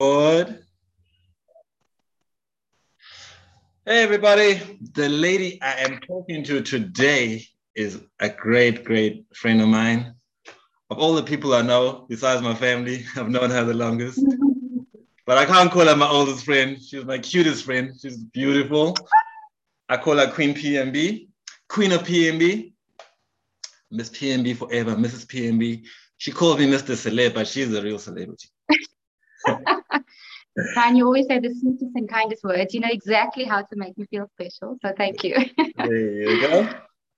Good. Hey, everybody. The lady I am talking to today is a great, great friend of mine. Of all the people I know, besides my family, I've known her the longest. But I can't call her my oldest friend. She's my cutest friend. She's beautiful. I call her Queen PMB, Queen of PMB, Miss PMB forever, Mrs. PMB. She calls me Mr. Celeb, but she's a real celebrity. and you always say the sweetest and kindest words. You know exactly how to make me feel special. So thank you. there you go.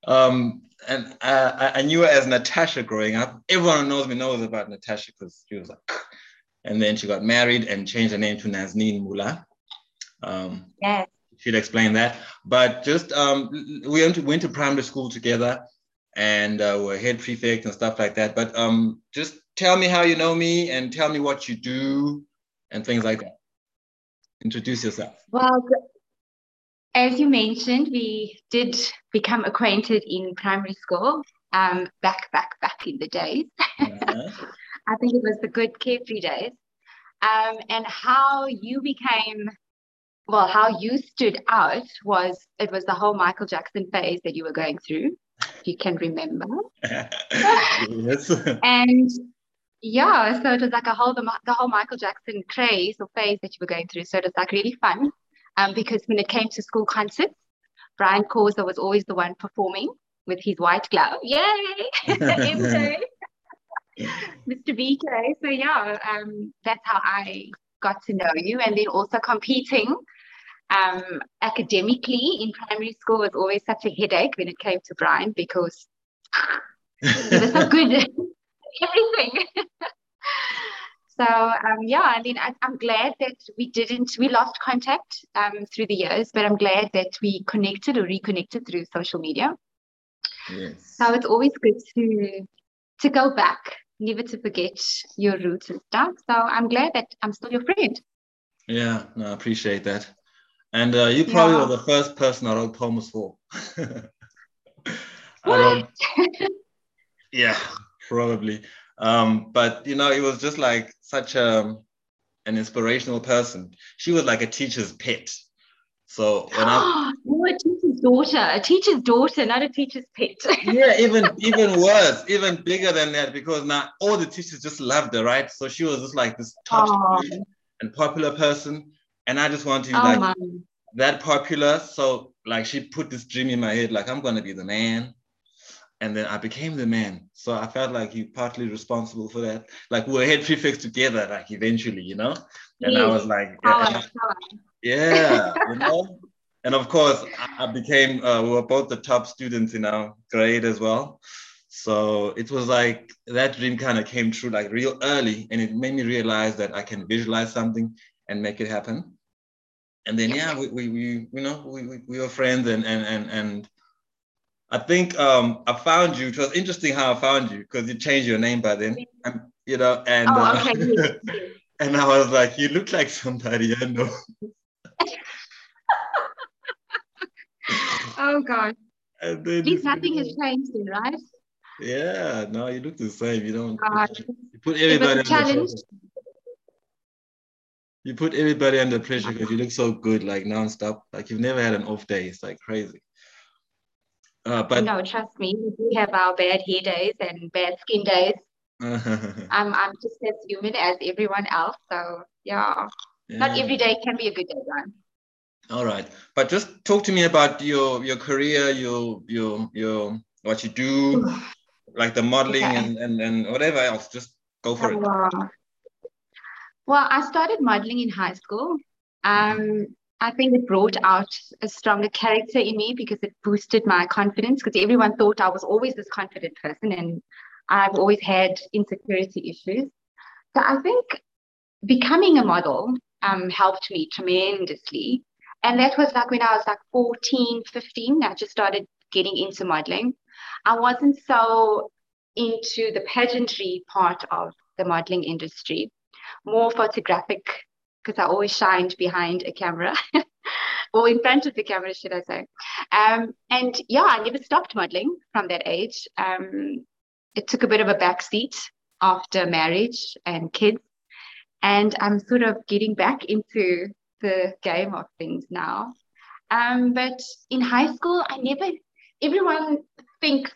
Um, and uh, I knew her as Natasha growing up. Everyone who knows me knows about Natasha because she was like, and then she got married and changed her name to Nazneen Mula. Um, yes. She'll explain that. But just um, we went to, went to primary school together and uh, we're head prefect and stuff like that. But um, just tell me how you know me and tell me what you do and things like that. Introduce yourself. Well, as you mentioned, we did become acquainted in primary school um, back, back, back in the days. Uh-huh. I think it was the good carefree days. Um, and how you became, well, how you stood out was it was the whole Michael Jackson phase that you were going through, if you can remember. yes. and yeah, so it was like a whole the, the whole Michael Jackson craze or phase that you were going through. So it was like really fun. Um, because when it came to school concerts, Brian Khoza was always the one performing with his white glove. Yay! MJ. Mr. BK. So yeah, um, that's how I got to know you. And then also competing um, academically in primary school was always such a headache when it came to Brian because he was so good everything. so um, yeah, I mean, I, am glad that we didn't, we lost contact um, through the years, but I'm glad that we connected or reconnected through social media. Yes. So it's always good to to go back never to forget your roots and stuff. So I'm glad that I'm still your friend. Yeah, no, I appreciate that. And uh, you probably yeah. were the first person I wrote poems for. what? yeah, probably. Um, but you know, it was just like such a an inspirational person. She was like a teacher's pet. So when I daughter, a teacher's daughter, not a teacher's pet. yeah, even even worse, even bigger than that, because now all the teachers just loved her, right? So she was just like this top and popular person. And I just wanted to be oh, like man. that popular. So like she put this dream in my head, like I'm gonna be the man. And then I became the man. So I felt like you partly responsible for that. Like we were head prefects together, like eventually, you know? And yes. I was like, yeah, yeah you know? and of course, I became, uh, we were both the top students in our grade as well. So it was like that dream kind of came true like real early, and it made me realize that I can visualize something and make it happen. And then yeah, we, we, we you know we, we, we were friends and and and and I think um, I found you. It was interesting how I found you because you changed your name by then, and, you know. And oh, okay. uh, and I was like, you look like somebody I know. oh God. At least nothing has changed, right? Yeah, no, you look the same. You don't. God. You put everybody under You put everybody under pressure because you look so good, like nonstop. Like you've never had an off day. It's like crazy. Uh, but no, trust me, we have our bad hair days and bad skin days. I'm I'm just as human as everyone else. So yeah, yeah. not every day can be a good day, right? All right, but just talk to me about your your career, your your your what you do, like the modeling okay. and, and and whatever else. Just go for it. Uh, well, I started modeling in high school. Um, I think it brought out a stronger character in me because it boosted my confidence. Because everyone thought I was always this confident person, and I've always had insecurity issues. So I think becoming a model um, helped me tremendously and that was like when I was like 14, 15, I just started getting into modeling. I wasn't so into the pageantry part of the modeling industry, more photographic, because I always shined behind a camera. or in front of the camera, should I say. Um, and yeah, I never stopped modeling from that age. Um, it took a bit of a backseat after marriage and kids. and I'm sort of getting back into the game of things now. Um, but in high school, I never, everyone thinks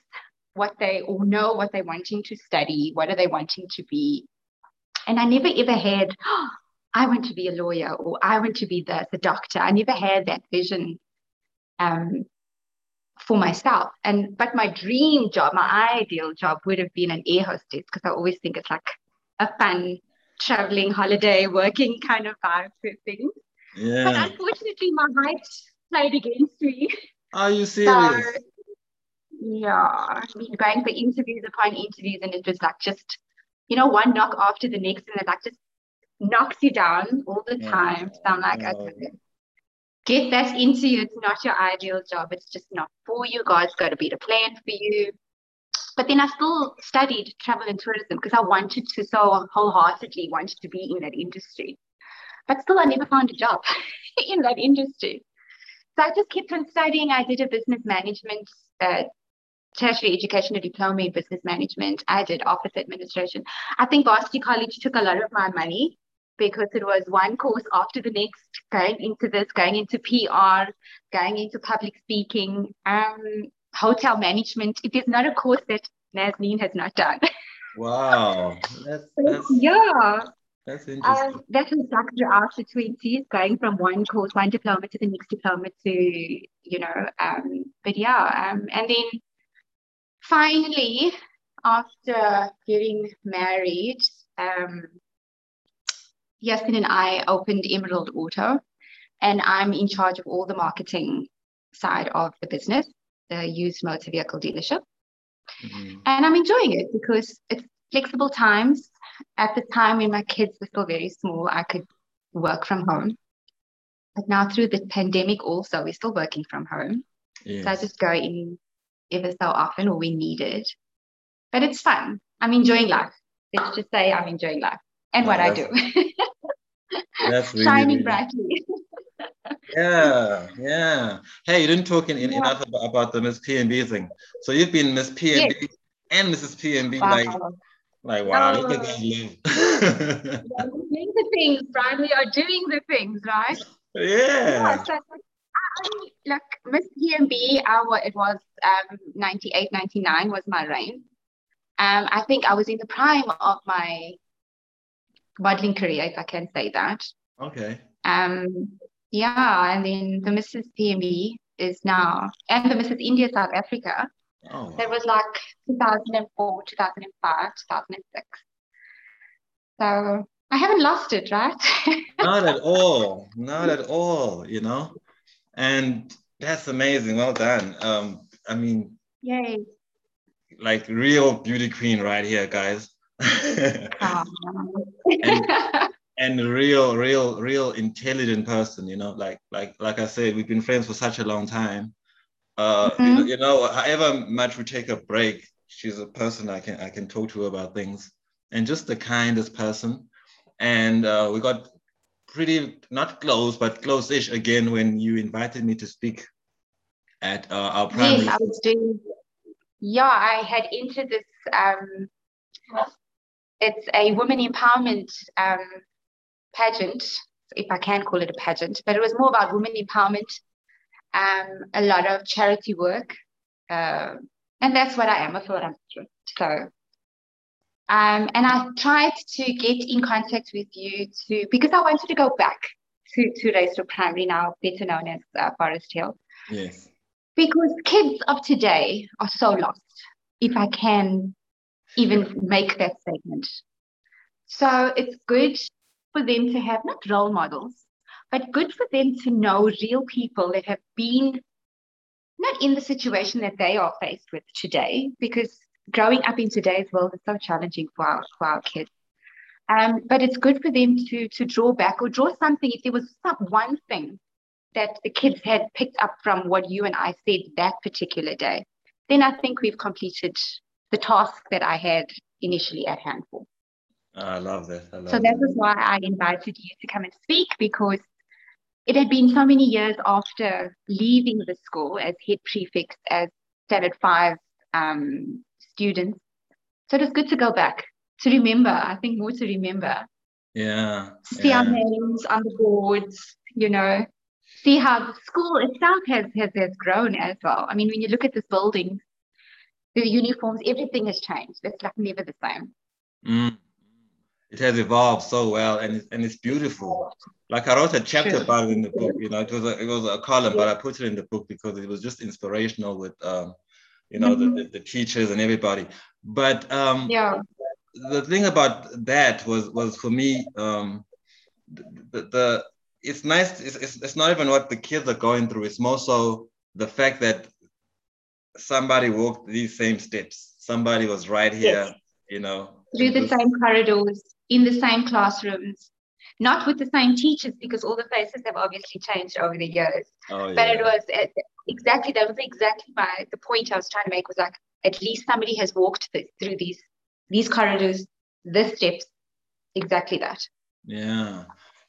what they or know what they're wanting to study, what are they wanting to be. And I never ever had, oh, I want to be a lawyer or I want to be the, the doctor. I never had that vision um, for myself. And but my dream job, my ideal job would have been an air hostess because I always think it's like a fun traveling holiday working kind of vibe thing. Yeah. But unfortunately my height played against me. Are you serious? So, yeah, I've been going for interviews upon interviews, and it was like just, you know, one knock after the next, and it like just knocks you down all the yeah. time. So I'm like, okay, get that into you. It's not your ideal job. It's just not for you. God's got to be the plan for you. But then I still studied travel and tourism because I wanted to so wholeheartedly wanted to be in that industry. But still, I never found a job in that industry. So I just kept on studying. I did a business management uh, tertiary education, a diploma in business management. I did office administration. I think Varsity College took a lot of my money because it was one course after the next, going into this, going into PR, going into public speaking, um, hotel management. It is not a course that Nazneen has not done. Wow. That's, that's, yeah. That's um, interesting. Um, that was like throughout the 20s, going from one course, one diploma to the next diploma to, you know, um, but yeah. Um, and then finally, after getting married, um, Yasin and I opened Emerald Auto, and I'm in charge of all the marketing side of the business, the used motor vehicle dealership. Mm-hmm. And I'm enjoying it because it's flexible times. At the time when my kids were still very small, I could work from home. But now through the pandemic, also, we're still working from home. Yes. So I just go in ever so often or we need it. But it's fun. I'm enjoying life. Let's just say I'm enjoying life and what I do. that's really, shining really... brightly. yeah, yeah. Hey, you didn't talk in, in yeah. enough about, about, the Miss PMB thing. So you've been Miss PMB yes. and Mrs. PMB, wow. like, like wow, look at that live. yeah, doing the things, right? We are doing the things, right? Yeah. yeah so, like Miss PMB, our it was um 98, 99 was my reign. Um, I think I was in the prime of my modeling career, if I can say that. Okay. Um, yeah, and then the Mrs. PMB is now, and the Mrs. India South Africa. Oh. That was like 2004, 2005, 2006. So I haven't lost it, right? Not at all. Not at all, you know? And that's amazing. Well done. Um, I mean, yay. Like real beauty queen right here, guys. and, and real, real, real intelligent person, you know, like like like I said, we've been friends for such a long time. Uh, mm-hmm. you, know, you know, however much we take a break, she's a person I can I can talk to about things, and just the kindest person. And uh, we got pretty not close, but close-ish again when you invited me to speak at uh, our primary. Yes, I was doing. Yeah, I had entered this. Um, it's a women empowerment um, pageant, if I can call it a pageant, but it was more about women empowerment. Um, a lot of charity work, uh, and that's what I am, a philanthropist. So um, and I tried to get in contact with you to because I wanted to go back to, to Racial Primary, now better known as uh, Forest Hill. Yes. Because kids of today are so lost, if I can even make that statement. So it's good for them to have not role models, but good for them to know real people that have been not in the situation that they are faced with today, because growing up in today's world is so challenging for our, for our kids. Um, but it's good for them to to draw back or draw something. If there was some one thing that the kids had picked up from what you and I said that particular day, then I think we've completed the task that I had initially at hand for. I love that. I love so that was why I invited you to come and speak because it had been so many years after leaving the school as head prefect, as standard five um, students. So it was good to go back to remember. I think more to remember Yeah. See yeah. our names on the boards, you know, see how the school itself has, has, has grown as well. I mean, when you look at this building, the uniforms, everything has changed. It's like never the same. Mm. It has evolved so well and it's, and it's beautiful. Like I wrote a chapter True. about it in the book, you know, it was a, it was a column, but I put it in the book because it was just inspirational with, um, you know, mm-hmm. the, the, the, teachers and everybody. But um, yeah, the thing about that was was for me um, the, the it's nice. It's, it's, it's not even what the kids are going through. It's more so the fact that somebody walked these same steps. Somebody was right here, yes. you know. Through the same corridors, in the same classrooms, not with the same teachers because all the faces have obviously changed over the years. Oh, yeah. But it was exactly that was exactly my the point I was trying to make was like at least somebody has walked through these these corridors, the steps, exactly that. Yeah.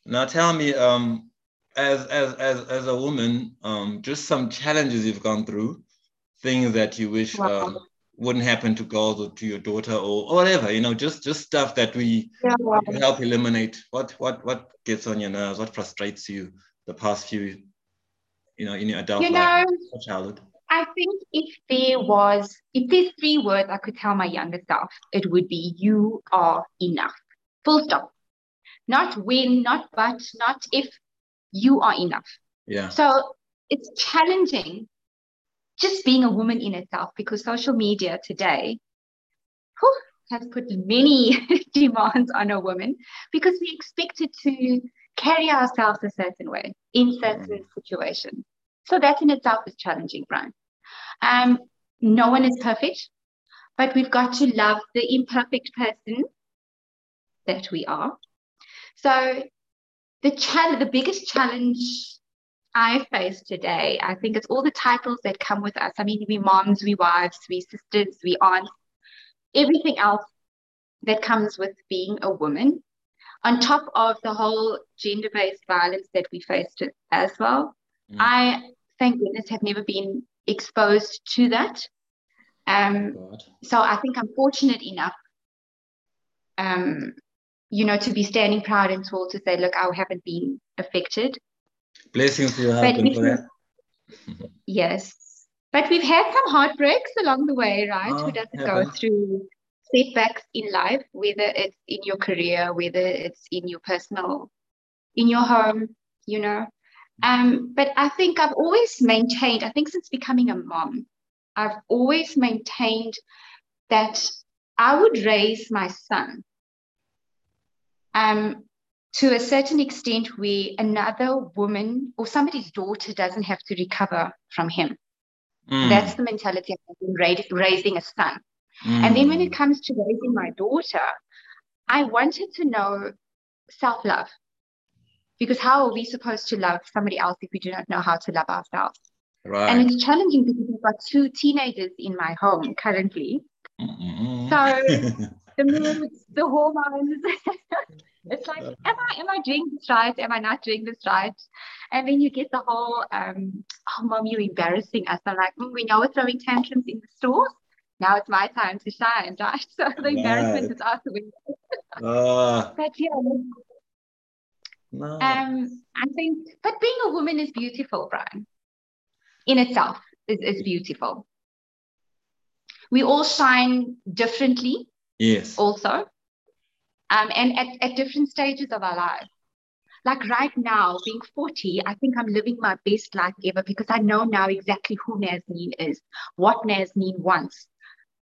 Now tell me, um, as as as as a woman, um, just some challenges you've gone through, things that you wish wow. um, wouldn't happen to girls or to your daughter or, or whatever, you know, just just stuff that we yeah. help eliminate. What what what gets on your nerves? What frustrates you the past few, you know, in your adult you life or childhood? I think if there was, if there's three words I could tell my younger self, it would be you are enough. Full stop. Not when, not but, not if. You are enough. Yeah. So it's challenging just being a woman in itself because social media today whew, has put many demands on a woman because we expected to carry ourselves a certain way in certain mm. situations. So that in itself is challenging, Brian. Um, no one is perfect, but we've got to love the imperfect person that we are. So the challenge, the biggest challenge I face today, I think it's all the titles that come with us. I mean, we moms, we wives, we sisters, we aunts, everything else that comes with being a woman, on top of the whole gender-based violence that we faced as well. Mm. I thank goodness have never been exposed to that. Um, so I think I'm fortunate enough, um, you know, to be standing proud and tall to say, look, I haven't been affected. Blessings to your husband for that. yes. But we've had some heartbreaks along the way, right? Oh, Who doesn't go through setbacks in life, whether it's in your career, whether it's in your personal, in your home, you know. Um, but I think I've always maintained, I think since becoming a mom, I've always maintained that I would raise my son um, to a certain extent where another woman or somebody's daughter doesn't have to recover from him. Mm. That's the mentality of raising a son. Mm. And then when it comes to raising my daughter, I wanted to know self love. Because how are we supposed to love somebody else if we do not know how to love ourselves? Right. And it's challenging because we've got two teenagers in my home currently. Mm-hmm. So the moods, the hormones. it's like, am I am I doing this right? Am I not doing this right? And then you get the whole, um, oh mom, you're embarrassing us. I'm like, mm, we know we're throwing tantrums in the stores. Now it's my time to shine, right? So the right. embarrassment is out the window. uh, but yeah, no. Um, I think, but being a woman is beautiful, Brian. In itself, is, is beautiful. We all shine differently. Yes. Also, um, and at, at different stages of our lives. Like right now, being 40, I think I'm living my best life ever because I know now exactly who Nazneen is, what Nazneen wants.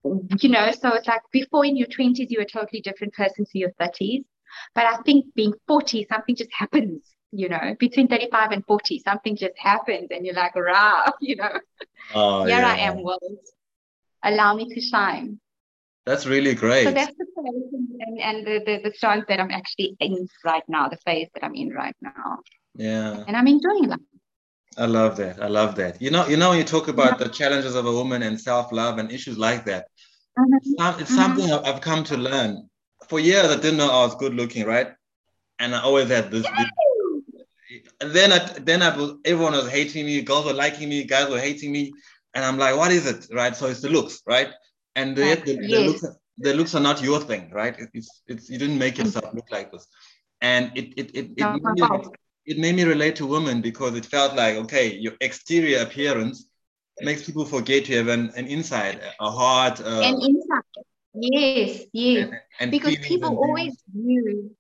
You know, so it's like before in your 20s, you're a totally different person to your 30s. But I think being 40, something just happens, you know, between 35 and 40, something just happens and you're like, rah, you know, oh, here yeah. I am, world. Allow me to shine. That's really great. So that's the phase and, and the, the, the stance that I'm actually in right now, the phase that I'm in right now. Yeah. And I'm enjoying that. I love that. I love that. You know, you know, when you talk about yeah. the challenges of a woman and self-love and issues like that, mm-hmm. it's something mm-hmm. I've come to learn for years I didn't know I was good looking, right? And I always had this. this and then I then I was everyone was hating me, girls were liking me, guys were hating me, and I'm like, what is it, right? So it's the looks, right? And the, the, the looks the looks are not your thing, right? It's it's you didn't make yourself look like this. and it it it, it, made me, it made me relate to women because it felt like okay, your exterior appearance makes people forget you have an, an inside, a heart, uh, an inside. Yes, yes. And, and because people always view.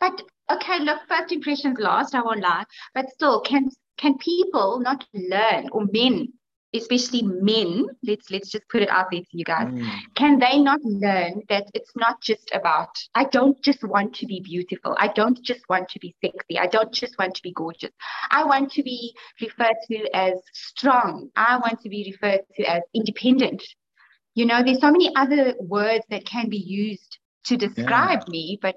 But okay, look, first impressions last. I won't lie. But still, can can people not learn or men especially men let's let's just put it out there to you guys. Mm. can they not learn that it's not just about i don't just want to be beautiful i don't just want to be sexy i don't just want to be gorgeous. I want to be referred to as strong. I want to be referred to as independent. You know there's so many other words that can be used to describe yeah. me but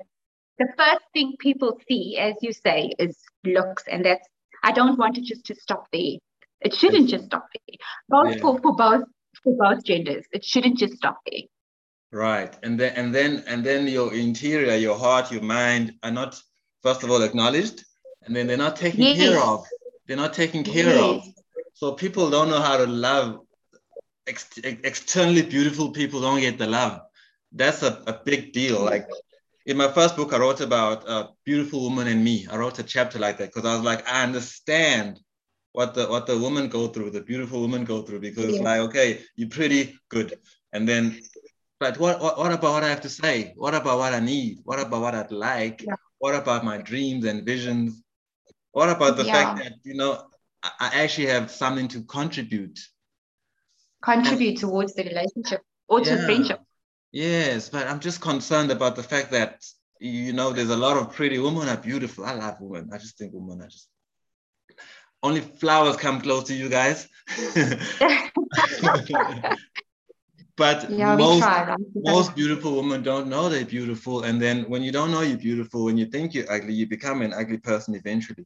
the first thing people see as you say is looks and that's i don't want it just to stop there it shouldn't just stop there. Both yeah. for, for both for both genders. It shouldn't just stop there. Right. And then and then and then your interior, your heart, your mind are not first of all acknowledged and then they're not taken yes. care of. They're not taken care yes. of. So people don't know how to love Ex- externally beautiful people don't get the love. That's a, a big deal. Like in my first book, I wrote about a beautiful woman and me. I wrote a chapter like that because I was like, I understand what the what the women go through, the beautiful women go through, because yeah. like, okay, you're pretty good. And then but what, what what about what I have to say? What about what I need? What about what I'd like? Yeah. What about my dreams and visions? What about the yeah. fact that you know I, I actually have something to contribute? Contribute and, towards the relationship or to friendship. Yes, but I'm just concerned about the fact that you know there's a lot of pretty women are beautiful. I love women. I just think women are just only flowers come close to you guys. but yeah, most, most beautiful women don't know they're beautiful. And then when you don't know you're beautiful, when you think you're ugly, you become an ugly person eventually.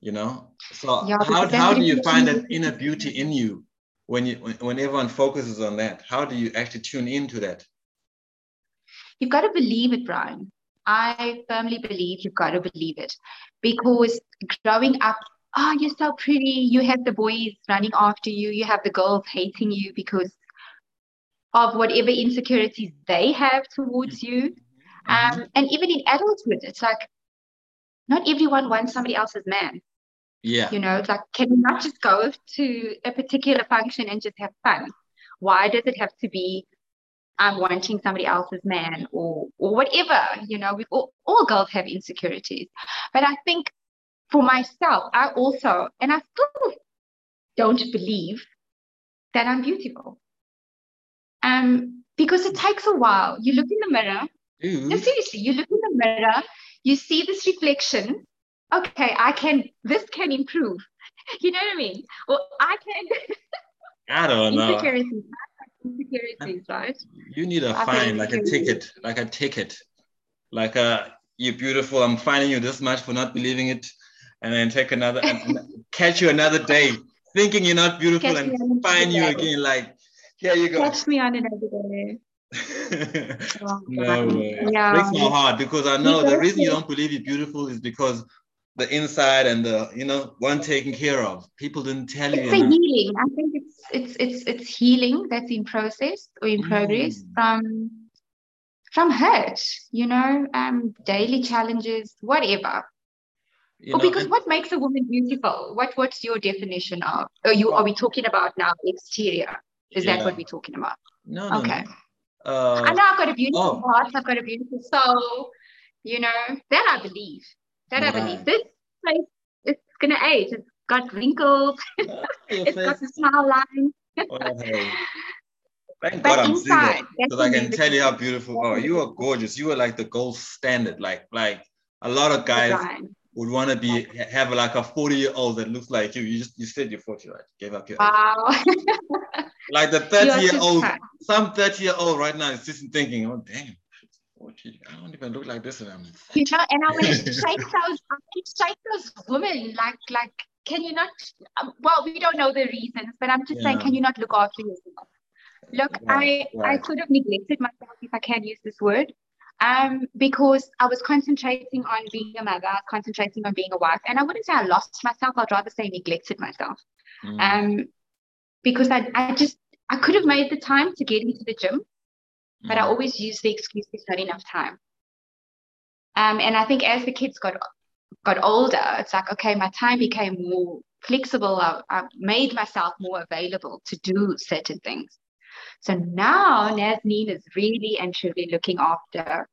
You know? So yeah, how, how do you find that inner beauty in you when you when, when everyone focuses on that? How do you actually tune into that? You've got to believe it, Brian. I firmly believe you've got to believe it because growing up oh, you're so pretty. You have the boys running after you. You have the girls hating you because of whatever insecurities they have towards you. Mm-hmm. Um, and even in adulthood, it's like not everyone wants somebody else's man. Yeah. You know, it's like, can you not just go to a particular function and just have fun? Why does it have to be I'm wanting somebody else's man or or whatever? You know, we all, all girls have insecurities. But I think for myself, I also, and I still don't believe that I'm beautiful. Um, because it takes a while. You look in the mirror. No, seriously, you look in the mirror, you see this reflection. Okay, I can, this can improve. You know what I mean? Well, I can. I don't know. Insecurities, insecurities, right? You need a fine, like a ticket, like a ticket. Like a, you're beautiful. I'm finding you this much for not believing it and then take another and, catch you another day thinking you're not beautiful catch and find you again like here you go catch me on another day oh, no way. Yeah. breaks my heart because I know the reason you don't believe you're beautiful is because the inside and the you know one taken care of. People didn't tell it's you. It's a healing. I think it's it's it's it's healing that's in process or in mm. progress from from hurt. You know, um, daily challenges, whatever. You well, know, because and, what makes a woman beautiful? What what's your definition of? Are you are we talking about now exterior? Is yeah. that what we're talking about? No, no okay. No. Uh, I know I've got a beautiful oh. heart. I've got a beautiful soul. You know that I believe. That right. I believe. This place it's gonna age. It's got wrinkles. Oh, it's got the smile line. oh, hey. Thank but God I'm single because I can tell you how beautiful. Oh, you are gorgeous. You are like the gold standard. Like like a lot of guys would want to be have like a 40 year old that looks like you. You just you said you're 40, right? Gave up your wow. like the 30 year old, some 30 year old right now is just thinking, oh damn. I don't even look like this, and I'm. You know, and I want to shake those, I want to shake those women. Like, like, can you not? Um, well, we don't know the reasons, but I'm just yeah. saying, can you not look after yourself? Look, I. I could have neglected myself, if I can use this word, um, because I was concentrating on being a mother, concentrating on being a wife. And I wouldn't say I lost myself, I'd rather say neglected myself. Mm. Um, because I, I just, I could have made the time to get into the gym, but I mm. always used the excuse there's not enough time. Um, and I think as the kids got got older, it's like, okay, my time became more flexible. I, I made myself more available to do certain things. So now Nazneen is really and truly looking after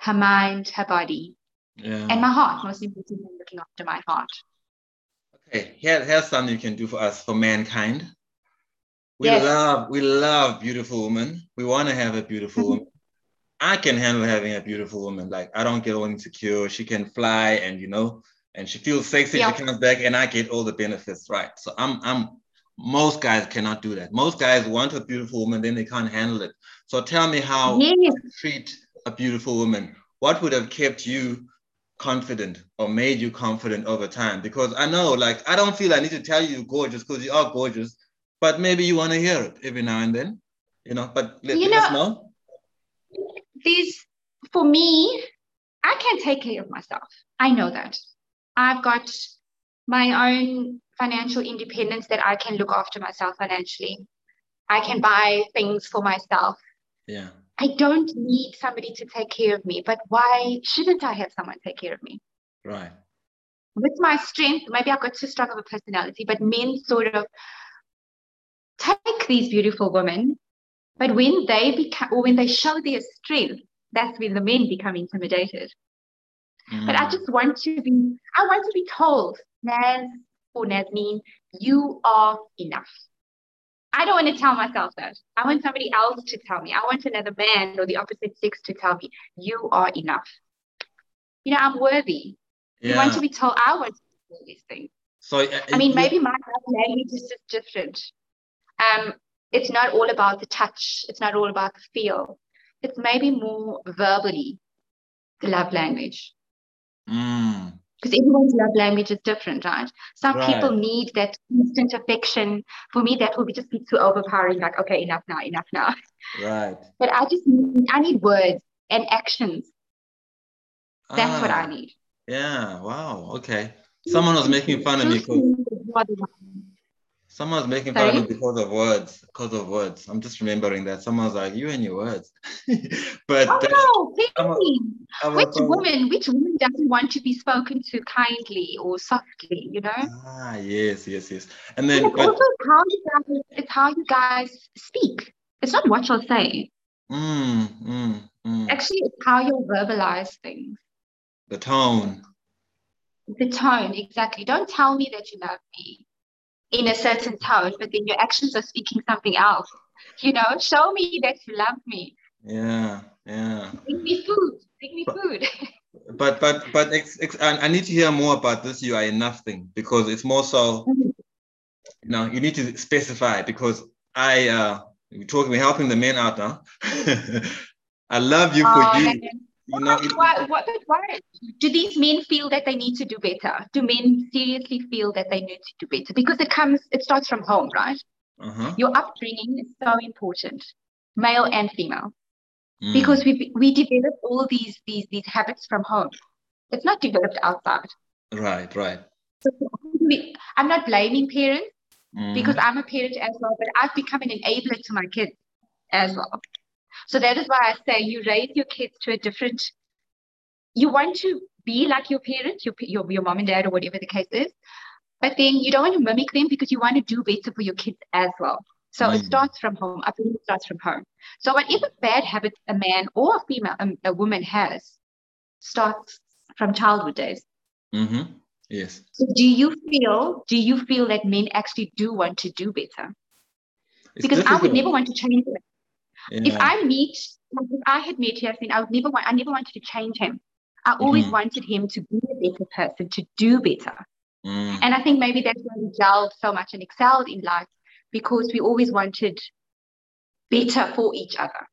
her mind, her body, yeah. and my heart. Most importantly, looking after my heart. Okay, here, here's something you can do for us, for mankind. We yes. love, we love beautiful women. We want to have a beautiful woman. I can handle having a beautiful woman. Like I don't get all insecure. She can fly, and you know, and she feels sexy. Yeah. She comes back, and I get all the benefits. Right. So I'm, I'm. Most guys cannot do that. Most guys want a beautiful woman, then they can't handle it. So tell me how yes. treat a beautiful woman. What would have kept you confident or made you confident over time? Because I know, like, I don't feel I need to tell you gorgeous because you are gorgeous, but maybe you want to hear it every now and then, you know. But let, you let know, us know these, for me, I can take care of myself. I know that. I've got my own financial independence that I can look after myself financially. I can buy things for myself. Yeah. I don't need somebody to take care of me, but why shouldn't I have someone take care of me? Right. With my strength, maybe I've got too strong of a personality, but men sort of take these beautiful women but when they become, or when they show their strength, that's when the men become intimidated. Mm. But I mm. just want to be, I want to be told, Naz or Nazneen, you are enough. I don't want to tell myself that. I want somebody else to tell me. I want another man or the opposite sex to tell me, you are enough. You know, I'm worthy. Yeah. You want to be told, I want to do these things. So, uh, I mean, maybe my language is just different. Um, it's not all about the touch, it's not all about the feel. It's maybe more verbally the love language. Mm. Because everyone's love language is different, right? Some right. people need that instant affection. For me, that will be just be too overpowering. Like, okay, enough now, enough now. Right. But I just need, I need words and actions. That's ah, what I need. Yeah. Wow. Okay. Someone was making fun of me. Someone's making fun of me because of words, because of words. I'm just remembering that. Someone's like, you and your words. but oh, no, I'm which woman, which woman doesn't want to be spoken to kindly or softly, you know? Ah, yes, yes, yes. And then it's but, also how you guys, it's how you guys speak. It's not what you'll say. Mm, mm, mm. Actually, it's how you verbalize things. The tone. The tone, exactly. Don't tell me that you love me in a certain tone, but then your actions are speaking something else. You know, show me that you love me. Yeah, yeah. Bring me food. Bring me but, food. but but but ex, ex, I need to hear more about this. You are enough thing because it's more so. You know, you need to specify because I uh we're talking, we're helping the men out now. I love you for oh, you. You know, why, what, why, do these men feel that they need to do better? Do men seriously feel that they need to do better? Because it comes, it starts from home, right? Uh-huh. Your upbringing is so important, male and female, mm. because we we develop all these these these habits from home. It's not developed outside. Right, right. So I'm not blaming parents mm. because I'm a parent as well, but I've become an enabler to my kids as well. So that is why I say you raise your kids to a different, you want to be like your parents, your, your, your mom and dad, or whatever the case is. But then you don't want to mimic them because you want to do better for your kids as well. So mm. it starts from home. I believe it starts from home. So whatever bad habits a man or a female, a, a woman has, starts from childhood days. Mm-hmm. Yes. So do you feel? Do you feel that men actually do want to do better? It's because difficult. I would never want to change. Yeah. If I meet, if I had met Yasin, I would never want, I never wanted to change him. I always mm-hmm. wanted him to be a better person, to do better. Mm. And I think maybe that's why we gelled so much and excelled in life because we always wanted better for each other.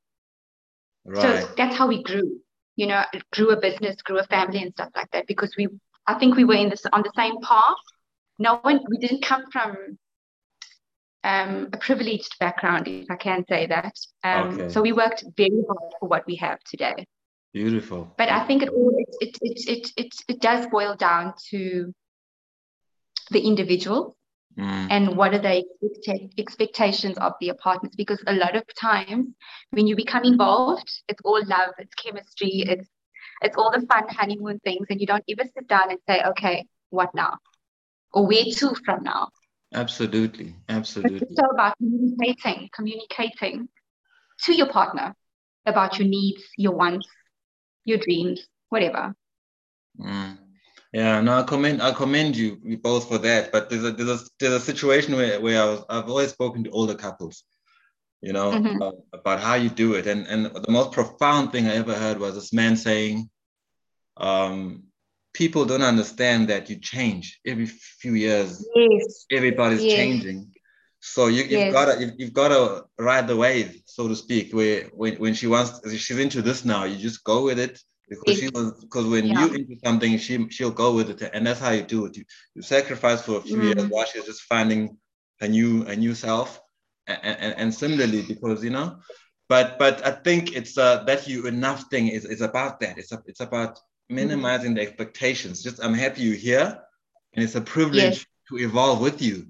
Right. So that's how we grew, you know, grew a business, grew a family and stuff like that because we, I think we were in this on the same path. No one, we didn't come from um, a privileged background, if I can say that. Um, okay. So we worked very hard for what we have today. Beautiful. But I think it all it it it it it, it does boil down to the individual mm. and what are the expectations of the apartments because a lot of times when you become involved it's all love it's chemistry it's It's all the fun honeymoon things, and you don't ever sit down and say, okay, what now? Or where to from now? Absolutely. Absolutely. It's about communicating, communicating to your partner about your needs, your wants, your dreams, whatever. Mm. Yeah, no, I commend I commend you both for that. But there's a there's a there's a situation where, where I was I've always spoken to older couples, you know, mm-hmm. uh, about how you do it. And and the most profound thing I ever heard was this man saying, um, people don't understand that you change every few years. Yes. Everybody's yes. changing. So you, have yes. got to you've, got to ride the wave, so to speak. Where when, when she wants she's into this now, you just go with it because she was because when yeah. you into something, she she'll go with it, and that's how you do it. You, you sacrifice for a few mm. years while she's just finding a new a new self, and, and, and similarly because you know, but but I think it's uh, that you enough thing is is about that. It's a, it's about. Minimizing mm. the expectations. Just I'm happy you're here, and it's a privilege yes. to evolve with you.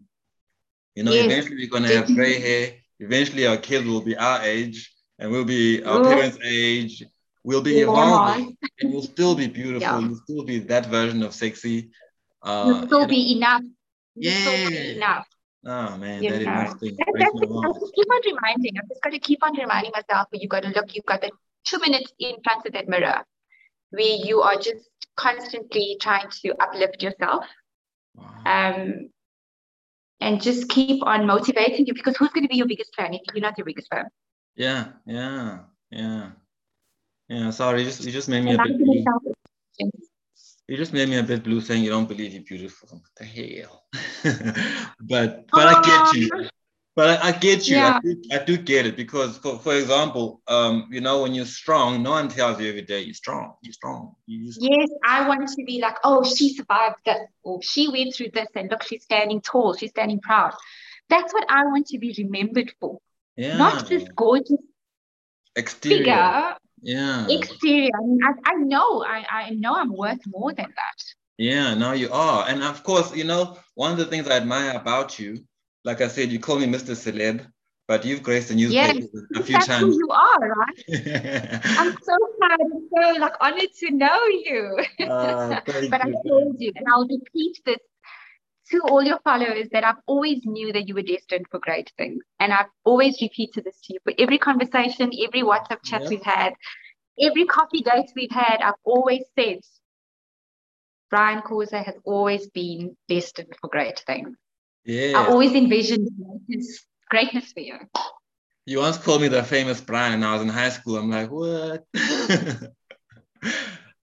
You know, yes. eventually we're gonna have gray hair. Eventually our kids will be our age, and we'll be our parents' age We'll be evolving and we'll still be beautiful. Yeah. You'll still be that version of sexy. Uh, you'll still be enough. You'll yeah. Be enough. Oh man, you that know. thing. That, that's, just keep on reminding. I've just got to keep on reminding myself. You got to look. You've got the two minutes in front of that mirror, where you are just constantly trying to uplift yourself. Um, and just keep on motivating you because who's going to be your biggest fan if you're not your biggest fan? Yeah, yeah, yeah. Yeah, sorry, you just you just made me a bit blue. You just made me a bit blue saying you don't believe you're beautiful. What the hell? but but I get you. But I, I get you. Yeah. I, do, I do get it because, for, for example, um, you know, when you're strong, no one tells you every day you're strong. You're strong. You yes, I want to be like, oh, she survived that, or she went through this, and look, she's standing tall. She's standing proud. That's what I want to be remembered for. Yeah. Not this gorgeous exterior. figure yeah exterior I, mean, I, I know I, I know i'm worth more than that yeah now you are and of course you know one of the things i admire about you like i said you call me mr celeb but you've graced the newspaper yes, a few that's times. Who you are, right? I'm so proud and so like honored to know you. Uh, but you. I told you, and I'll repeat this to all your followers that I've always knew that you were destined for great things. And I've always repeated this to you for every conversation, every WhatsApp chat yep. we've had, every coffee date we've had, I've always said, Brian Khoza has always been destined for great things. Yeah. I always envisioned greatness, greatness for you. You once called me the famous Brian and I was in high school. I'm like, what?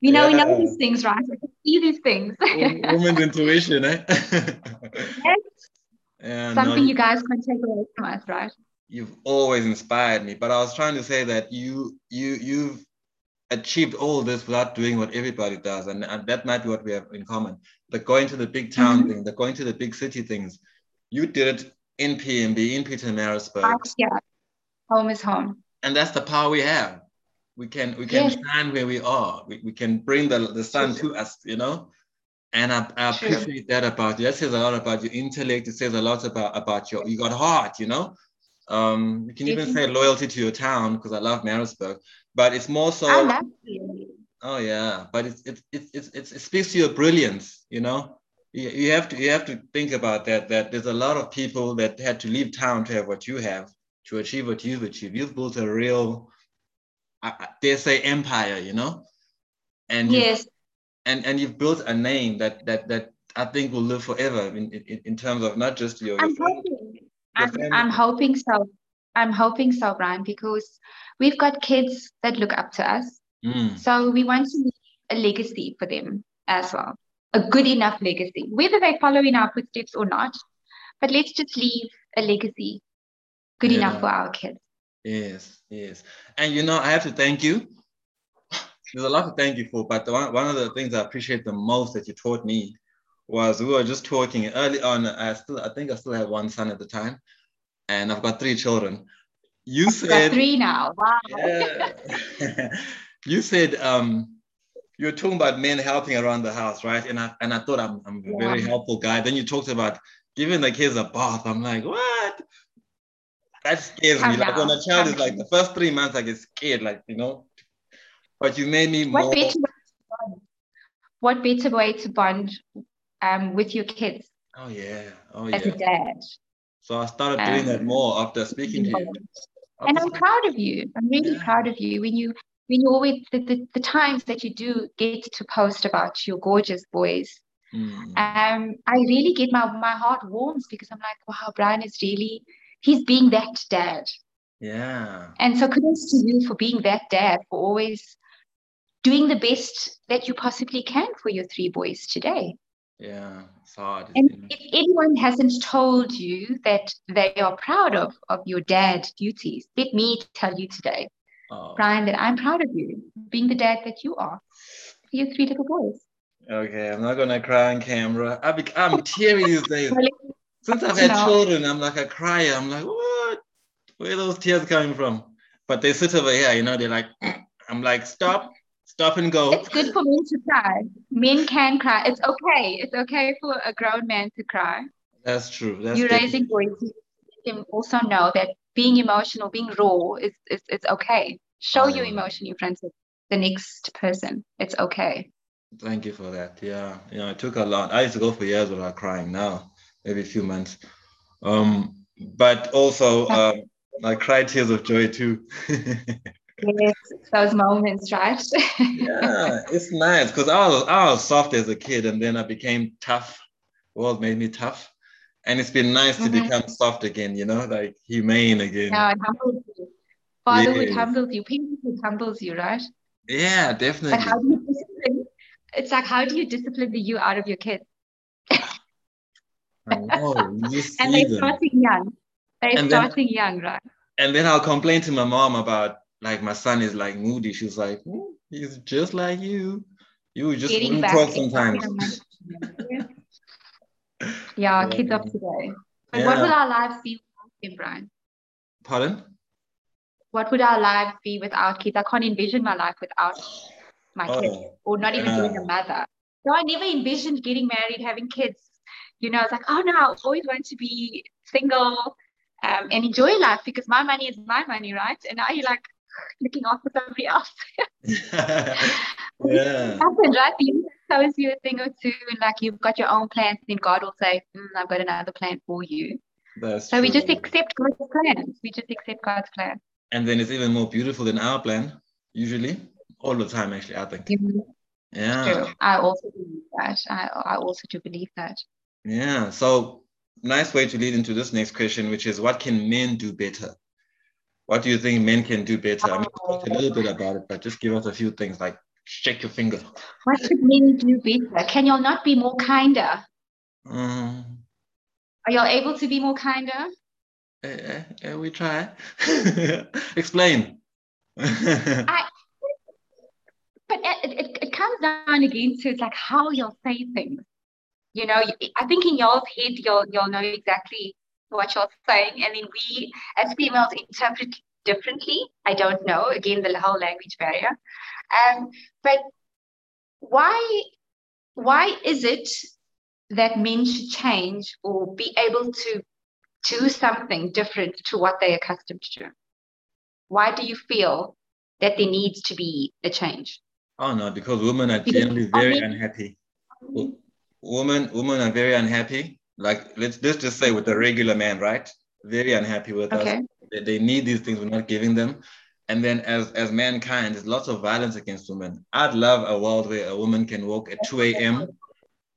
You know, yeah. we know these things, right? We see these things. Woman's intuition, eh? yes. Something no, you guys can take away from us, right? You've always inspired me, but I was trying to say that you you you've achieved all this without doing what everybody does, and, and that might be what we have in common. The going to the big town mm-hmm. thing, the going to the big city things. You did it in PMB, in Pietermaritzburg. Yeah, home is home. And that's the power we have we can we can yes. shine where we are we, we can bring the, the sun to us you know and I, I appreciate that about you that says a lot about your intellect it says a lot about about your you got heart you know um you can even say loyalty to your town because i love Maritzburg but it's more so I love you. oh yeah but it's it, it, it, it, speaks to your brilliance you know you, you have to you have to think about that that there's a lot of people that had to leave town to have what you have to achieve what you've achieved you've built a real I, dare say empire, you know, and yes, and and you've built a name that that that I think will live forever in in, in terms of not just your. I'm your. I'm, I'm hoping so. I'm hoping so, Brian, because we've got kids that look up to us. Mm. So we want to leave a legacy for them as well, a good enough legacy, whether they follow in our footsteps or not. But let's just leave a legacy good yeah. enough for our kids. Yes, yes. And you know, I have to thank you. There's a lot to thank you for, but the one, one of the things I appreciate the most that you taught me was we were just talking early on. I still, I think I still had one son at the time, and I've got three children. You I've said three now. Wow. Yeah. you said um, you're talking about men helping around the house, right? And I and I thought I'm, I'm a yeah. very helpful guy. Then you talked about giving the kids a bath. I'm like, what? that scares me. Like when a child is like the first three months, I get scared, like you know. But you made me what more. Betty what better way to bond um, with your kids? Oh yeah, oh as yeah. a dad. So I started doing um, that more after speaking to you. and I'm proud of you. I'm really yeah. proud of you when you when you always the, the, the, times that you do get to post about your gorgeous boys. Mm. Um, I really get my my heart warms because I'm like, wow, Brian is really he's being that dad. Yeah. And so kudos to you for being that dad, for always doing the best that you possibly can for your three boys today. Yeah, it's hard. And if anyone hasn't told you that they are proud of, of your dad duties, let me tell you today, oh. Brian, that I'm proud of you being the dad that you are for your three little boys. Okay, I'm not gonna cry on camera. I be, I'm teary these days. Since I've had children, I'm like a crier. I'm like, what? Where are those tears coming from? But they sit over here, you know, they're like, mm. I'm like, stop, stop and go. It's good for men to cry. Men can cry. It's okay. It's okay for a grown man to cry. That's true. That's You're raising boys. You can also know that being emotional, being raw is, is, is okay. Show your emotion in front of the next person. It's okay. Thank you for that. Yeah. You know, it took a lot. I used to go for years without crying now, maybe a few months. Um, but also um, I cried tears of joy too. yes, those moments, right? yeah, it's nice because I was I was soft as a kid and then I became tough. The world made me tough. And it's been nice mm-hmm. to become soft again, you know, like humane again. Yeah, it humbles you. Fatherhood yes. humbles you, parenthood humbles you, right? Yeah, definitely. But how do you discipline? It's like how do you discipline the you out of your kids? I know. and they're starting young. They're and starting then, young, right? And then I'll complain to my mom about like my son is like moody. She's like, mm, he's just like you. You just Getting talk sometimes. yeah, kids up today. But yeah. what would our lives be without him, Brian? Pardon? What would our lives be without kids? I can't envision my life without my oh, kids, or not even being a mother. So I never envisioned getting married, having kids. You know, I was like, oh no, I always want to be single um, and enjoy life because my money is my money, right? And now you're like, looking after somebody else. yeah. Happens, right? The universe tells you a thing or two, and like you've got your own plans, then God will say, mm, "I've got another plan for you." That's so true. we just accept God's plans. We just accept God's plan. And then it's even more beautiful than our plan, usually, all the time. Actually, I think. Mm-hmm. Yeah. True. I also believe that. I I also do believe that. Yeah. So nice way to lead into this next question, which is, what can men do better? What do you think men can do better? I mean, talk a little bit about it, but just give us a few things like shake your finger. What should men do better? Can y'all not be more kinder? Um, Are y'all able to be more kinder? Uh, uh, we try. Explain. I, but it, it, it comes down again to it's like how you'll say things. You know, I think in y'all's head, you'll you'll know exactly what you're saying. And then we as females interpret differently. I don't know. Again, the whole language barrier. Um, but why why is it that men should change or be able to do something different to what they're accustomed to? Why do you feel that there needs to be a change? Oh no, because women are generally very unhappy. Women, women are very unhappy like let's let's just say with a regular man, right? Very unhappy with okay. us. They, they need these things, we're not giving them. And then as as mankind, there's lots of violence against women. I'd love a world where a woman can walk at 2 a.m.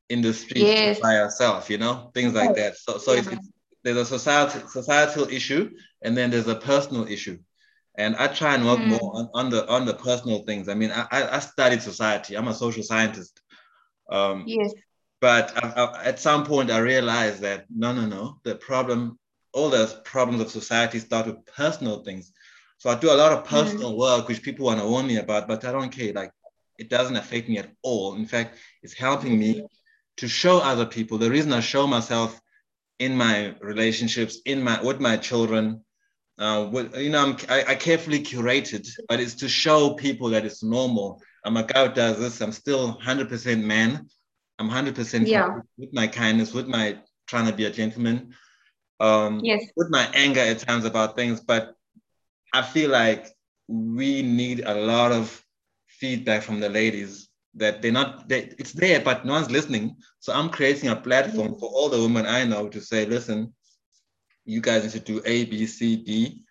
in the street yes. by herself, you know, things like that. So so yeah. it's, it's, there's a societal societal issue and then there's a personal issue. And I try and work mm. more on, on the on the personal things. I mean, I, I studied society. I'm a social scientist. Um, yes but I, I, at some point, I realized that no, no, no. The problem, all the problems of society start with personal things. So I do a lot of personal mm-hmm. work, which people want to warn me about, but I don't care. Like it doesn't affect me at all. In fact, it's helping me to show other people. The reason I show myself in my relationships, in my with my children, uh, with, you know, I'm, I, I carefully curated, but it's to show people that it's normal. I'm a guy who does this. I'm still 100% man, I'm 100% yeah. with my kindness, with my trying to be a gentleman, um, yes. with my anger at times about things. But I feel like we need a lot of feedback from the ladies that they're not they, it's there but no one's listening so i'm creating a platform for all the women i know to say listen you guys need to do a b c d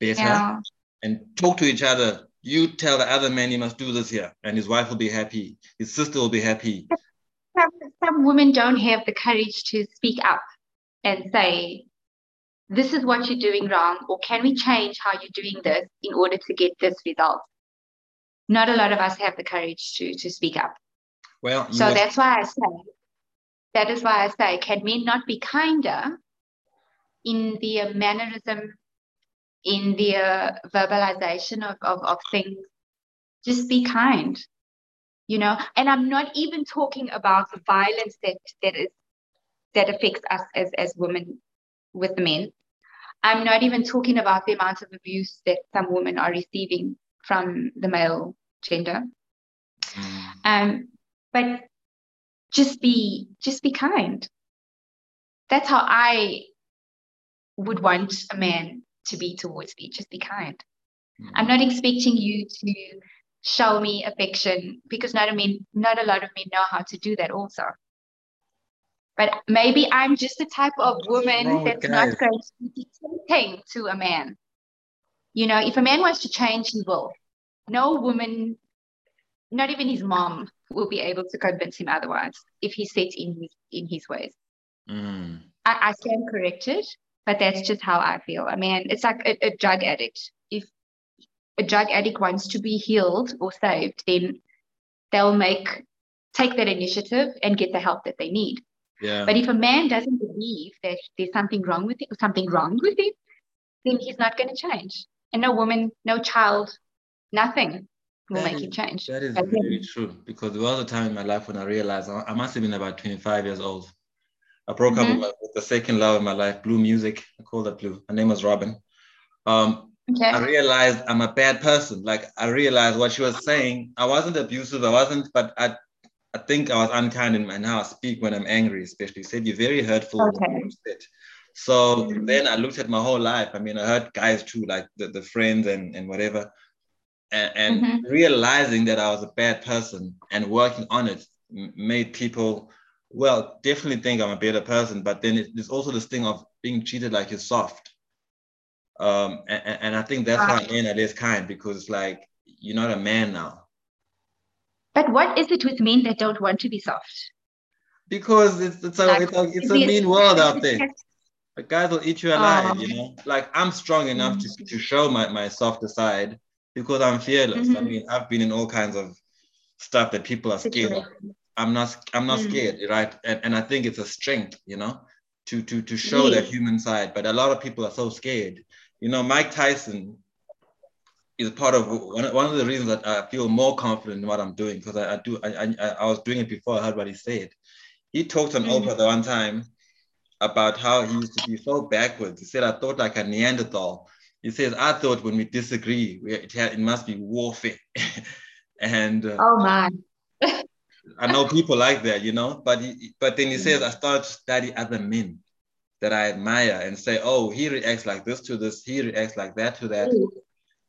better yeah. and talk to each other you tell the other man he must do this here and his wife will be happy his sister will be happy women don't have the courage to speak up and say this is what you're doing wrong or can we change how you're doing this in order to get this result not a lot of us have the courage to to speak up. Well, so that's why I say that is why I say, can men not be kinder in their mannerism, in their verbalization of, of, of things? Just be kind, you know. And I'm not even talking about the violence that that is that affects us as as women with men. I'm not even talking about the amount of abuse that some women are receiving from the male gender. Mm. Um, but just be just be kind. That's how I would want a man to be towards me. Just be kind. Mm. I'm not expecting you to show me affection because not a men, not a lot of men know how to do that also. But maybe I'm just the type of woman that's guys. not going to be tempting to a man. You know, if a man wants to change, he will no woman, not even his mom, will be able to convince him otherwise if he set in his in his ways. Mm. I, I stand corrected, but that's just how I feel. I mean, it's like a, a drug addict. A drug addict wants to be healed or saved, then they'll make take that initiative and get the help that they need. Yeah. But if a man doesn't believe that there's something wrong with it or something wrong with him, then he's not going to change. And no woman, no child nothing will that make is, you change. That is very true because there was a time in my life when I realized I must have been about 25 years old. I broke mm-hmm. up with, the second love of my life, Blue Music. I call that Blue. Her name was Robin. Um, okay. I realized I'm a bad person. Like I realized what she was saying. I wasn't abusive. I wasn't, but I, I think I was unkind in, my how I speak when I'm angry, especially. Said you're very hurtful. Okay. So then I looked at my whole life. I mean, I heard guys too, like the, the friends and, and whatever and, and mm-hmm. realizing that I was a bad person and working on it made people well definitely think I'm a better person. But then it, there's also this thing of being treated like you're soft. Um, and, and I think that's why men are this kind because like you're not a man now. But what is it with men that don't want to be soft? Because it's it's a like, it's a, it's a mean world out there. The guys will eat you alive, you know. Like I'm strong enough mm-hmm. to, to show my, my softer side, because I'm fearless. Mm-hmm. I mean, I've been in all kinds of stuff that people are scared of. I'm not I'm not mm-hmm. scared, right? And, and I think it's a strength, you know, to to to show that human side. But a lot of people are so scared. You know, Mike Tyson is part of one, one of the reasons that I feel more confident in what I'm doing because I, I, do I, I, I was doing it before I heard what he said. He talked on mm-hmm. Oprah the one time about how he used to be so backwards. He said I thought like a Neanderthal he says, I thought when we disagree, we, it, it must be warfare. and uh, oh my. I know people like that, you know, but he, but then he says, I start to study other men that I admire and say, oh, he reacts like this to this, he reacts like that to that.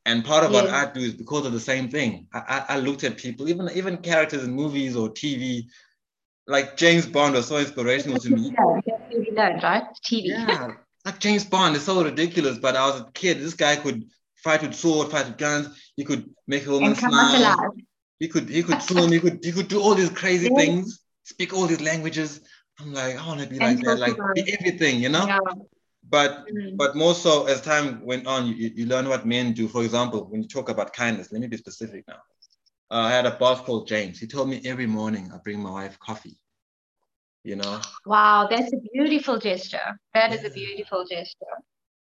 And part of yeah. what I do is because of the same thing. I, I, I, looked at people, even even characters in movies or TV, like James Bond was so inspirational to me. Yeah, that's really right? TV. Yeah, like James Bond is so ridiculous, but I was a kid. This guy could fight with sword, fight with guns. He could make a woman smile. He could he could swim. he could he could do all these crazy yeah. things. Speak all these languages. I'm like, I want to be like that, like be everything, you know. Yeah. But mm-hmm. but more so as time went on, you, you learn what men do. For example, when you talk about kindness, let me be specific now. Uh, I had a boss called James. He told me every morning I bring my wife coffee you know wow that's a beautiful gesture That yeah. is a beautiful gesture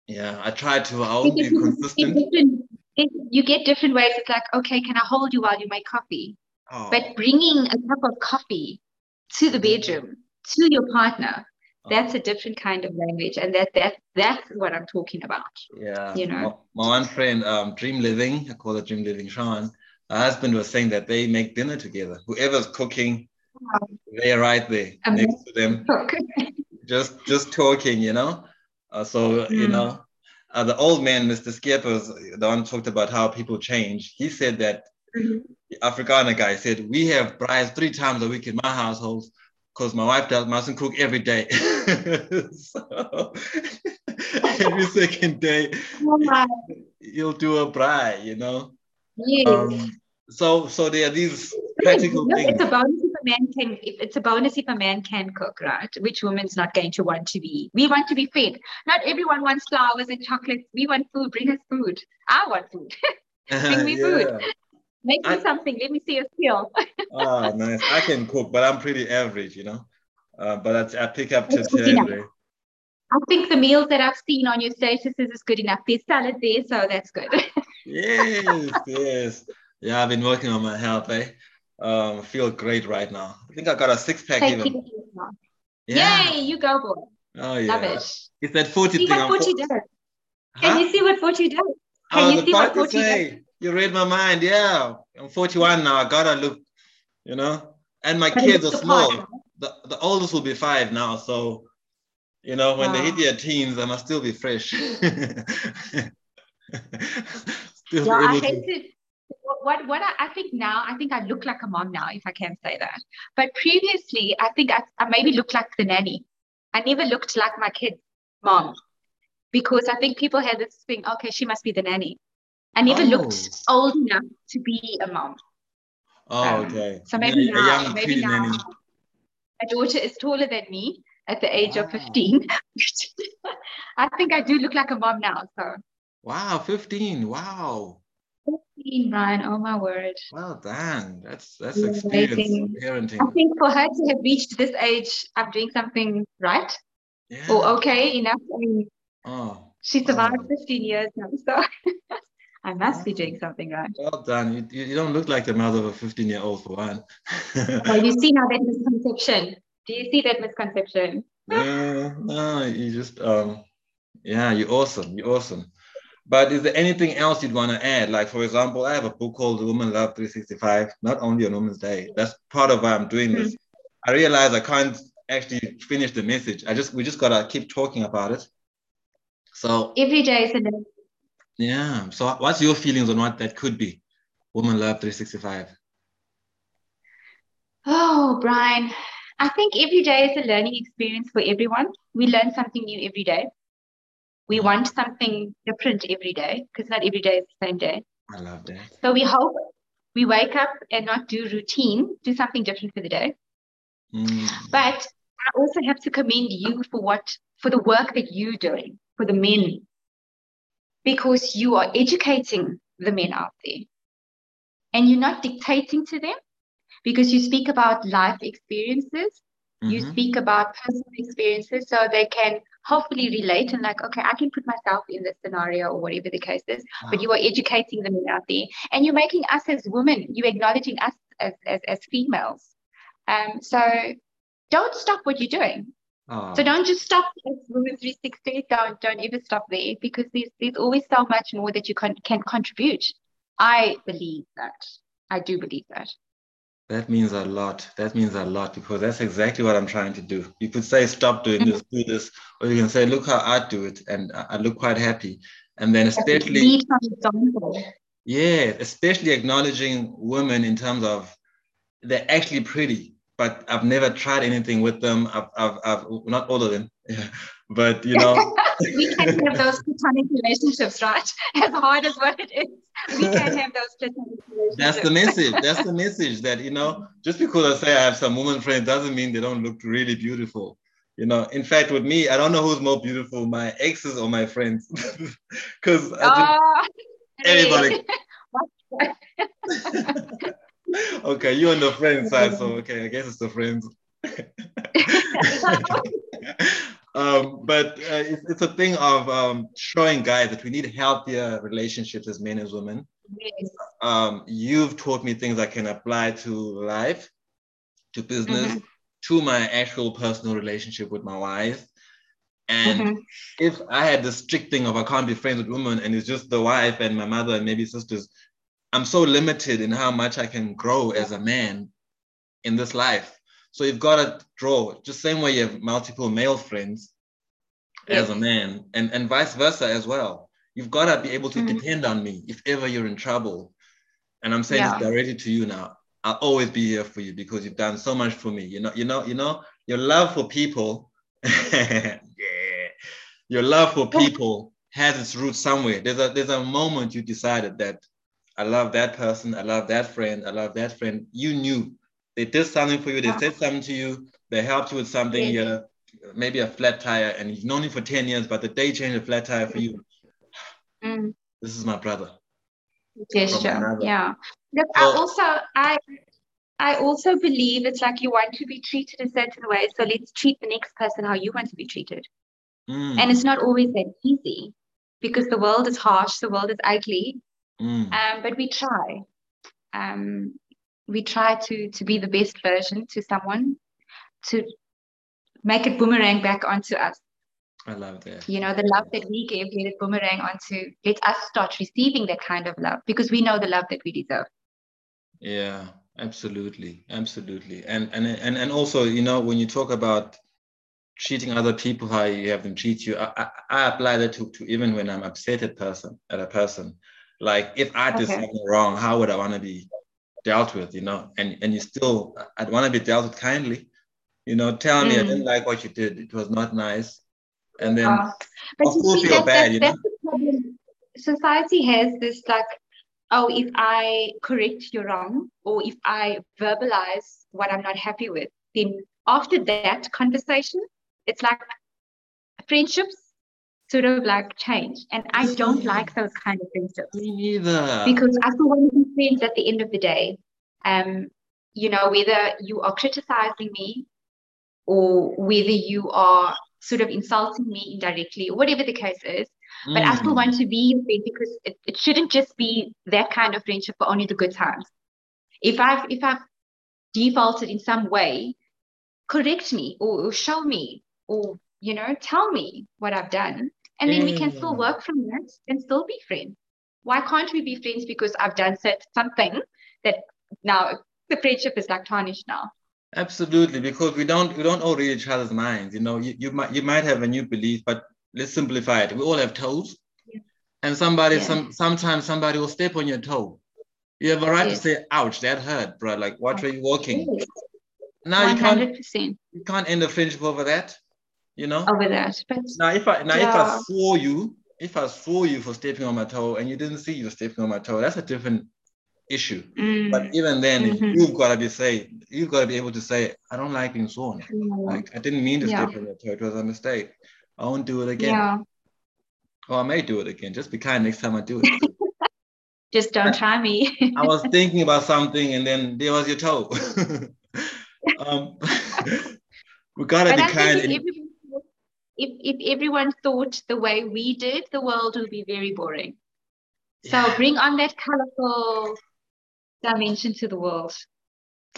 yeah i try to i'll be consistent you get different ways it's like okay can i hold you while you make coffee oh. but bringing a cup of coffee to the bedroom to your partner oh. that's a different kind of language and that that that's what i'm talking about yeah you know my, my one friend um dream living i call it dream living sean her husband was saying that they make dinner together whoever's cooking they're right there next to them, just just talking, you know. Uh, so mm. you know, uh, the old man, Mr. Skippers, the one talked about how people change. He said that mm-hmm. Afrikaner guy said, we have braais three times a week in my household because my wife does, mustn't cook every day. so every second day, oh you'll do a braai, you know? Yes. Um, so, so there are these practical no, things. It's a bonus if a man can. If it's a bonus if a man can cook, right? Which woman's not going to want to be? We want to be fed. Not everyone wants flowers and chocolates. We want food. Bring us food. I want food. Bring me yeah. food. Make me I, something. Let me see a skill. oh, nice. I can cook, but I'm pretty average, you know. Uh, but I, I pick up tips here I think the meals that I've seen on your statuses is good enough. There's salad there, so that's good. yes, yes. Yeah, I've been working on my health. Eh? Um, I feel great right now. I think I got a six pack even. Yeah. Yay, you go, boy. Oh yeah. Love it. It's that 40 see thing. What 40 does. Can you see what 40 does? Can oh, you see what 40 say, does? You read my mind. Yeah. I'm 41 now. I gotta look, you know. And my but kids are small. Part, the, the oldest will be five now. So, you know, when wow. they hit their teens, I must still be fresh. still yeah, I hate to... What what I, I, think now, I think I look like a mom now, if I can say that. But previously, I think I, I maybe looked like the nanny. I never looked like my kid's mom because I think people had this thing, okay, she must be the nanny. I never oh. looked old enough to be a mom. Oh, um, okay. So maybe yeah, now, maybe now, nanny. my daughter is taller than me at the age wow. of 15. I think I do look like a mom now. So. Wow, 15. Wow. 15, Brian. Oh my word. Well done. That's that's experience parenting. I think for her to have reached this age, I'm doing something right. Yeah. Or okay enough. I mean, oh. she survived oh. 15 years now. So I must be doing something right. Well done. You, you don't look like the mother of a 15 year old for one. well, you see now that misconception. Do you see that misconception? Yeah, no, you just, um, yeah, you're awesome. You're awesome. But is there anything else you'd want to add? Like, for example, I have a book called The Woman Love 365, not only on Women's Day. That's part of why I'm doing this. I realize I can't actually finish the message. I just we just gotta keep talking about it. So every day is a day yeah. So what's your feelings on what that could be? Woman Love 365. Oh, Brian, I think every day is a learning experience for everyone. We learn something new every day. We mm. want something different every day because not every day is the same day. I love that. So we hope we wake up and not do routine, do something different for the day. Mm. But I also have to commend you for what for the work that you're doing for the men because you are educating the men out there and you're not dictating to them because you speak about life experiences mm-hmm. you speak about personal experiences so they can hopefully relate and like okay i can put myself in this scenario or whatever the case is wow. but you are educating the men out there and you're making us as women you're acknowledging us as, as, as females um, so don't stop what you're doing Oh. So don't just stop at Women 360. Don't don't ever stop there because there's there's always so much more that you can can contribute. I believe that. I do believe that. That means a lot. That means a lot because that's exactly what I'm trying to do. You could say, stop doing this, mm-hmm. do this, or you can say, look how I do it, and I look quite happy. And then especially, yeah, especially acknowledging women in terms of they're actually pretty but I've never tried anything with them. I've, I've, I've not all of them, yeah. but you know. we can have those platonic relationships, right? As hard as what it is, we can have those platonic relationships. That's the message. That's the message that, you know, just because I say I have some woman friends doesn't mean they don't look really beautiful. You know, in fact, with me, I don't know who's more beautiful, my exes or my friends. Because oh, ah, everybody. okay, you're on the friend side, so okay, I guess it's the friends. um, but uh, it's, it's, a thing of um, showing guys that we need healthier relationships as men as women. Yes. Um, you've taught me things I can apply to life, to business, mm-hmm. to my actual personal relationship with my wife. And mm-hmm. if I had the strict thing of I can't be friends with women and it's just the wife and my mother and maybe sisters, I'm so limited in how much I can grow as a man in this life. So you've got to draw just same way you have multiple male friends as a man and, and vice versa as well. You've got to be able to mm-hmm. depend on me if ever you're in trouble. and I'm saying yeah. this directly to you now. I'll always be here for you because you've done so much for me. You know, you know, you know, your love for people, yeah, your love for people has its roots somewhere. There's a there's a moment you decided that I love that person, I love that friend, I love that friend. You knew they did something for you, they said something to you, they helped you with something, yeah. maybe a flat tire, and you've known him for 10 years, but the day changed a flat tire for you. Mm. This is my brother. Gesture. Yeah. Look, so, I also I I also believe it's like you want to be treated a certain way. So let's treat the next person how you want to be treated. Mm. And it's not always that easy because the world is harsh, the world is ugly. Mm. Um, but we try. Um, we try to to be the best version to someone, to make it boomerang back onto us. I love that. You know, the love that we gave, let it boomerang onto, let us start receiving that kind of love because we know the love that we deserve. Yeah, absolutely. Absolutely. And and and and also, you know, when you talk about treating other people how you have them treat you, I, I, I apply that to, to even when I'm upset at person at a person. Like if I did okay. something wrong, how would I want to be dealt with, you know? And and you still I'd want to be dealt with kindly. You know, tell me mm. I didn't like what you did. It was not nice and then uh, but of course feel bad. That, you know? Society has this like, oh, if I correct you wrong, or if I verbalize what I'm not happy with, then after that conversation, it's like friendships sort of like change. And I don't like those kind of friendships. Me neither. Because I still want to be friends at the end of the day. Um, you know, whether you are criticizing me or whether you are sort of insulting me indirectly or whatever the case is. Mm. But I still want to be your friend because it, it shouldn't just be that kind of friendship for only the good times. If I've if I've defaulted in some way, correct me or, or show me or you know tell me what I've done, and then mm. we can still work from that and still be friends. Why can't we be friends because I've done said something that now the friendship is like tarnished now? Absolutely, because we don't we don't all read each other's minds. You know, you, you might you might have a new belief, but let's simplify it. We all have toes, yeah. and somebody yeah. some sometimes somebody will step on your toe. You have a right yes. to say, "Ouch, that hurt, bro." Like, what were you walking? Now 100%. you can't you can't end a friendship over that. You know, over that. But now if I now yeah. if I saw you, if I saw you for stepping on my toe and you didn't see you stepping on my toe, that's a different issue. Mm. But even then, mm-hmm. you've got to be say, you've got to be able to say, I don't like being sworn. Mm. Like I didn't mean to yeah. step on your toe. It was a mistake. I won't do it again. Yeah. Or I may do it again. Just be kind next time I do it. Just don't try me. I was thinking about something, and then there was your toe. um, we gotta but be I kind. If, if, if everyone thought the way we did, the world would be very boring. So yeah. bring on that colorful dimension to the world.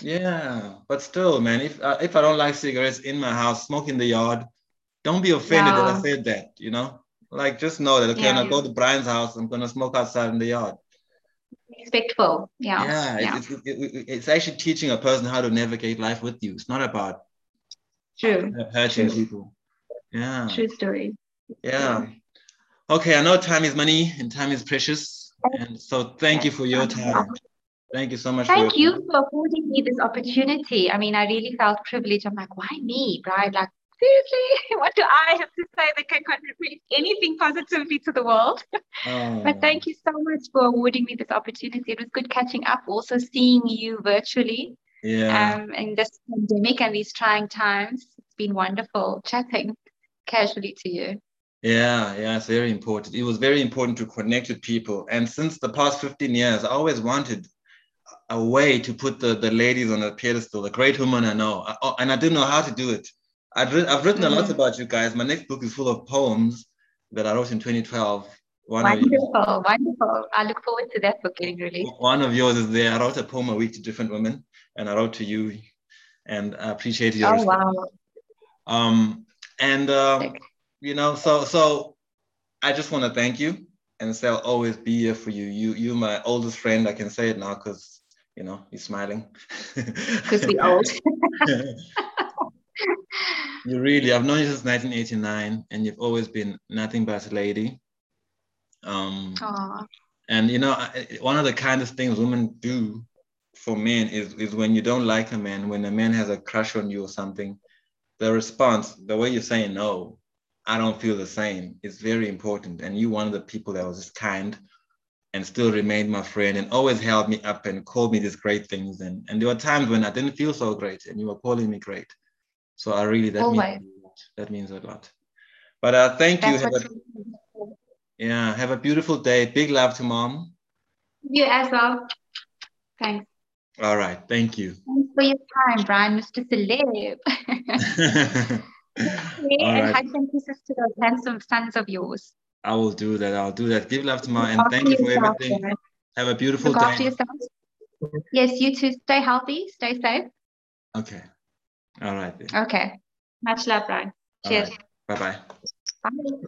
Yeah, but still, man, if uh, if I don't like cigarettes in my house, smoke in the yard, don't be offended yeah. that I said that. You know, like just know that okay, yeah, when I go to Brian's house, I'm gonna smoke outside in the yard. Respectful. Yeah. Yeah, yeah. It's, it's, it's actually teaching a person how to navigate life with you. It's not about True. hurting True. people. Yeah. True story. Yeah. Okay, I know time is money and time is precious. And so thank you for your time. Thank you so much. Thank you time. for affording me this opportunity. I mean, I really felt privileged. I'm like, why me, right? Like, seriously, what do I have to say that can contribute anything positively to the world? Oh. but thank you so much for awarding me this opportunity. It was good catching up, also seeing you virtually. Yeah. Um, in this pandemic and these trying times, it's been wonderful chatting casually to you. Yeah, yeah, it's very important. It was very important to connect with people. And since the past 15 years, I always wanted a way to put the, the ladies on a pedestal, the great women I know. I, oh, and I didn't know how to do it. I've, re- I've written mm-hmm. a lot mm-hmm. about you guys. My next book is full of poems that I wrote in 2012. One wonderful, wonderful. I look forward to that book getting released. One of yours is there. I wrote a poem a week to different women, and I wrote to you, and I appreciate your. Oh response. wow! Um, and um, you know, so so I just want to thank you and say I'll always be here for you. You you're my oldest friend. I can say it now because you know you're smiling. Because we old. you really, I've known you since 1989, and you've always been nothing but a lady. Um, Aww. And you know, one of the kindest things women do for men is, is when you don't like a man, when a man has a crush on you or something, the response, the way you're saying no, I don't feel the same, is very important. And you one of the people that was just kind and still remained my friend and always held me up and called me these great things. And, and there were times when I didn't feel so great and you were calling me great. So I really, that, means, that means a lot. But uh, thank That's you. Have a, yeah, have a beautiful day. Big love to mom. You as well. Thanks. All right. Thank you. Thanks for your time, Brian, Mr. Celeb. okay, and right. hugs and kisses to those handsome sons of yours. I will do that. I'll do that. Give love to my and thank you for everything. Have a beautiful Look day. Yes, you too. Stay healthy. Stay safe. Okay. All right. Then. Okay. Much love, Brian. Cheers. Right. Bye-bye. Bye.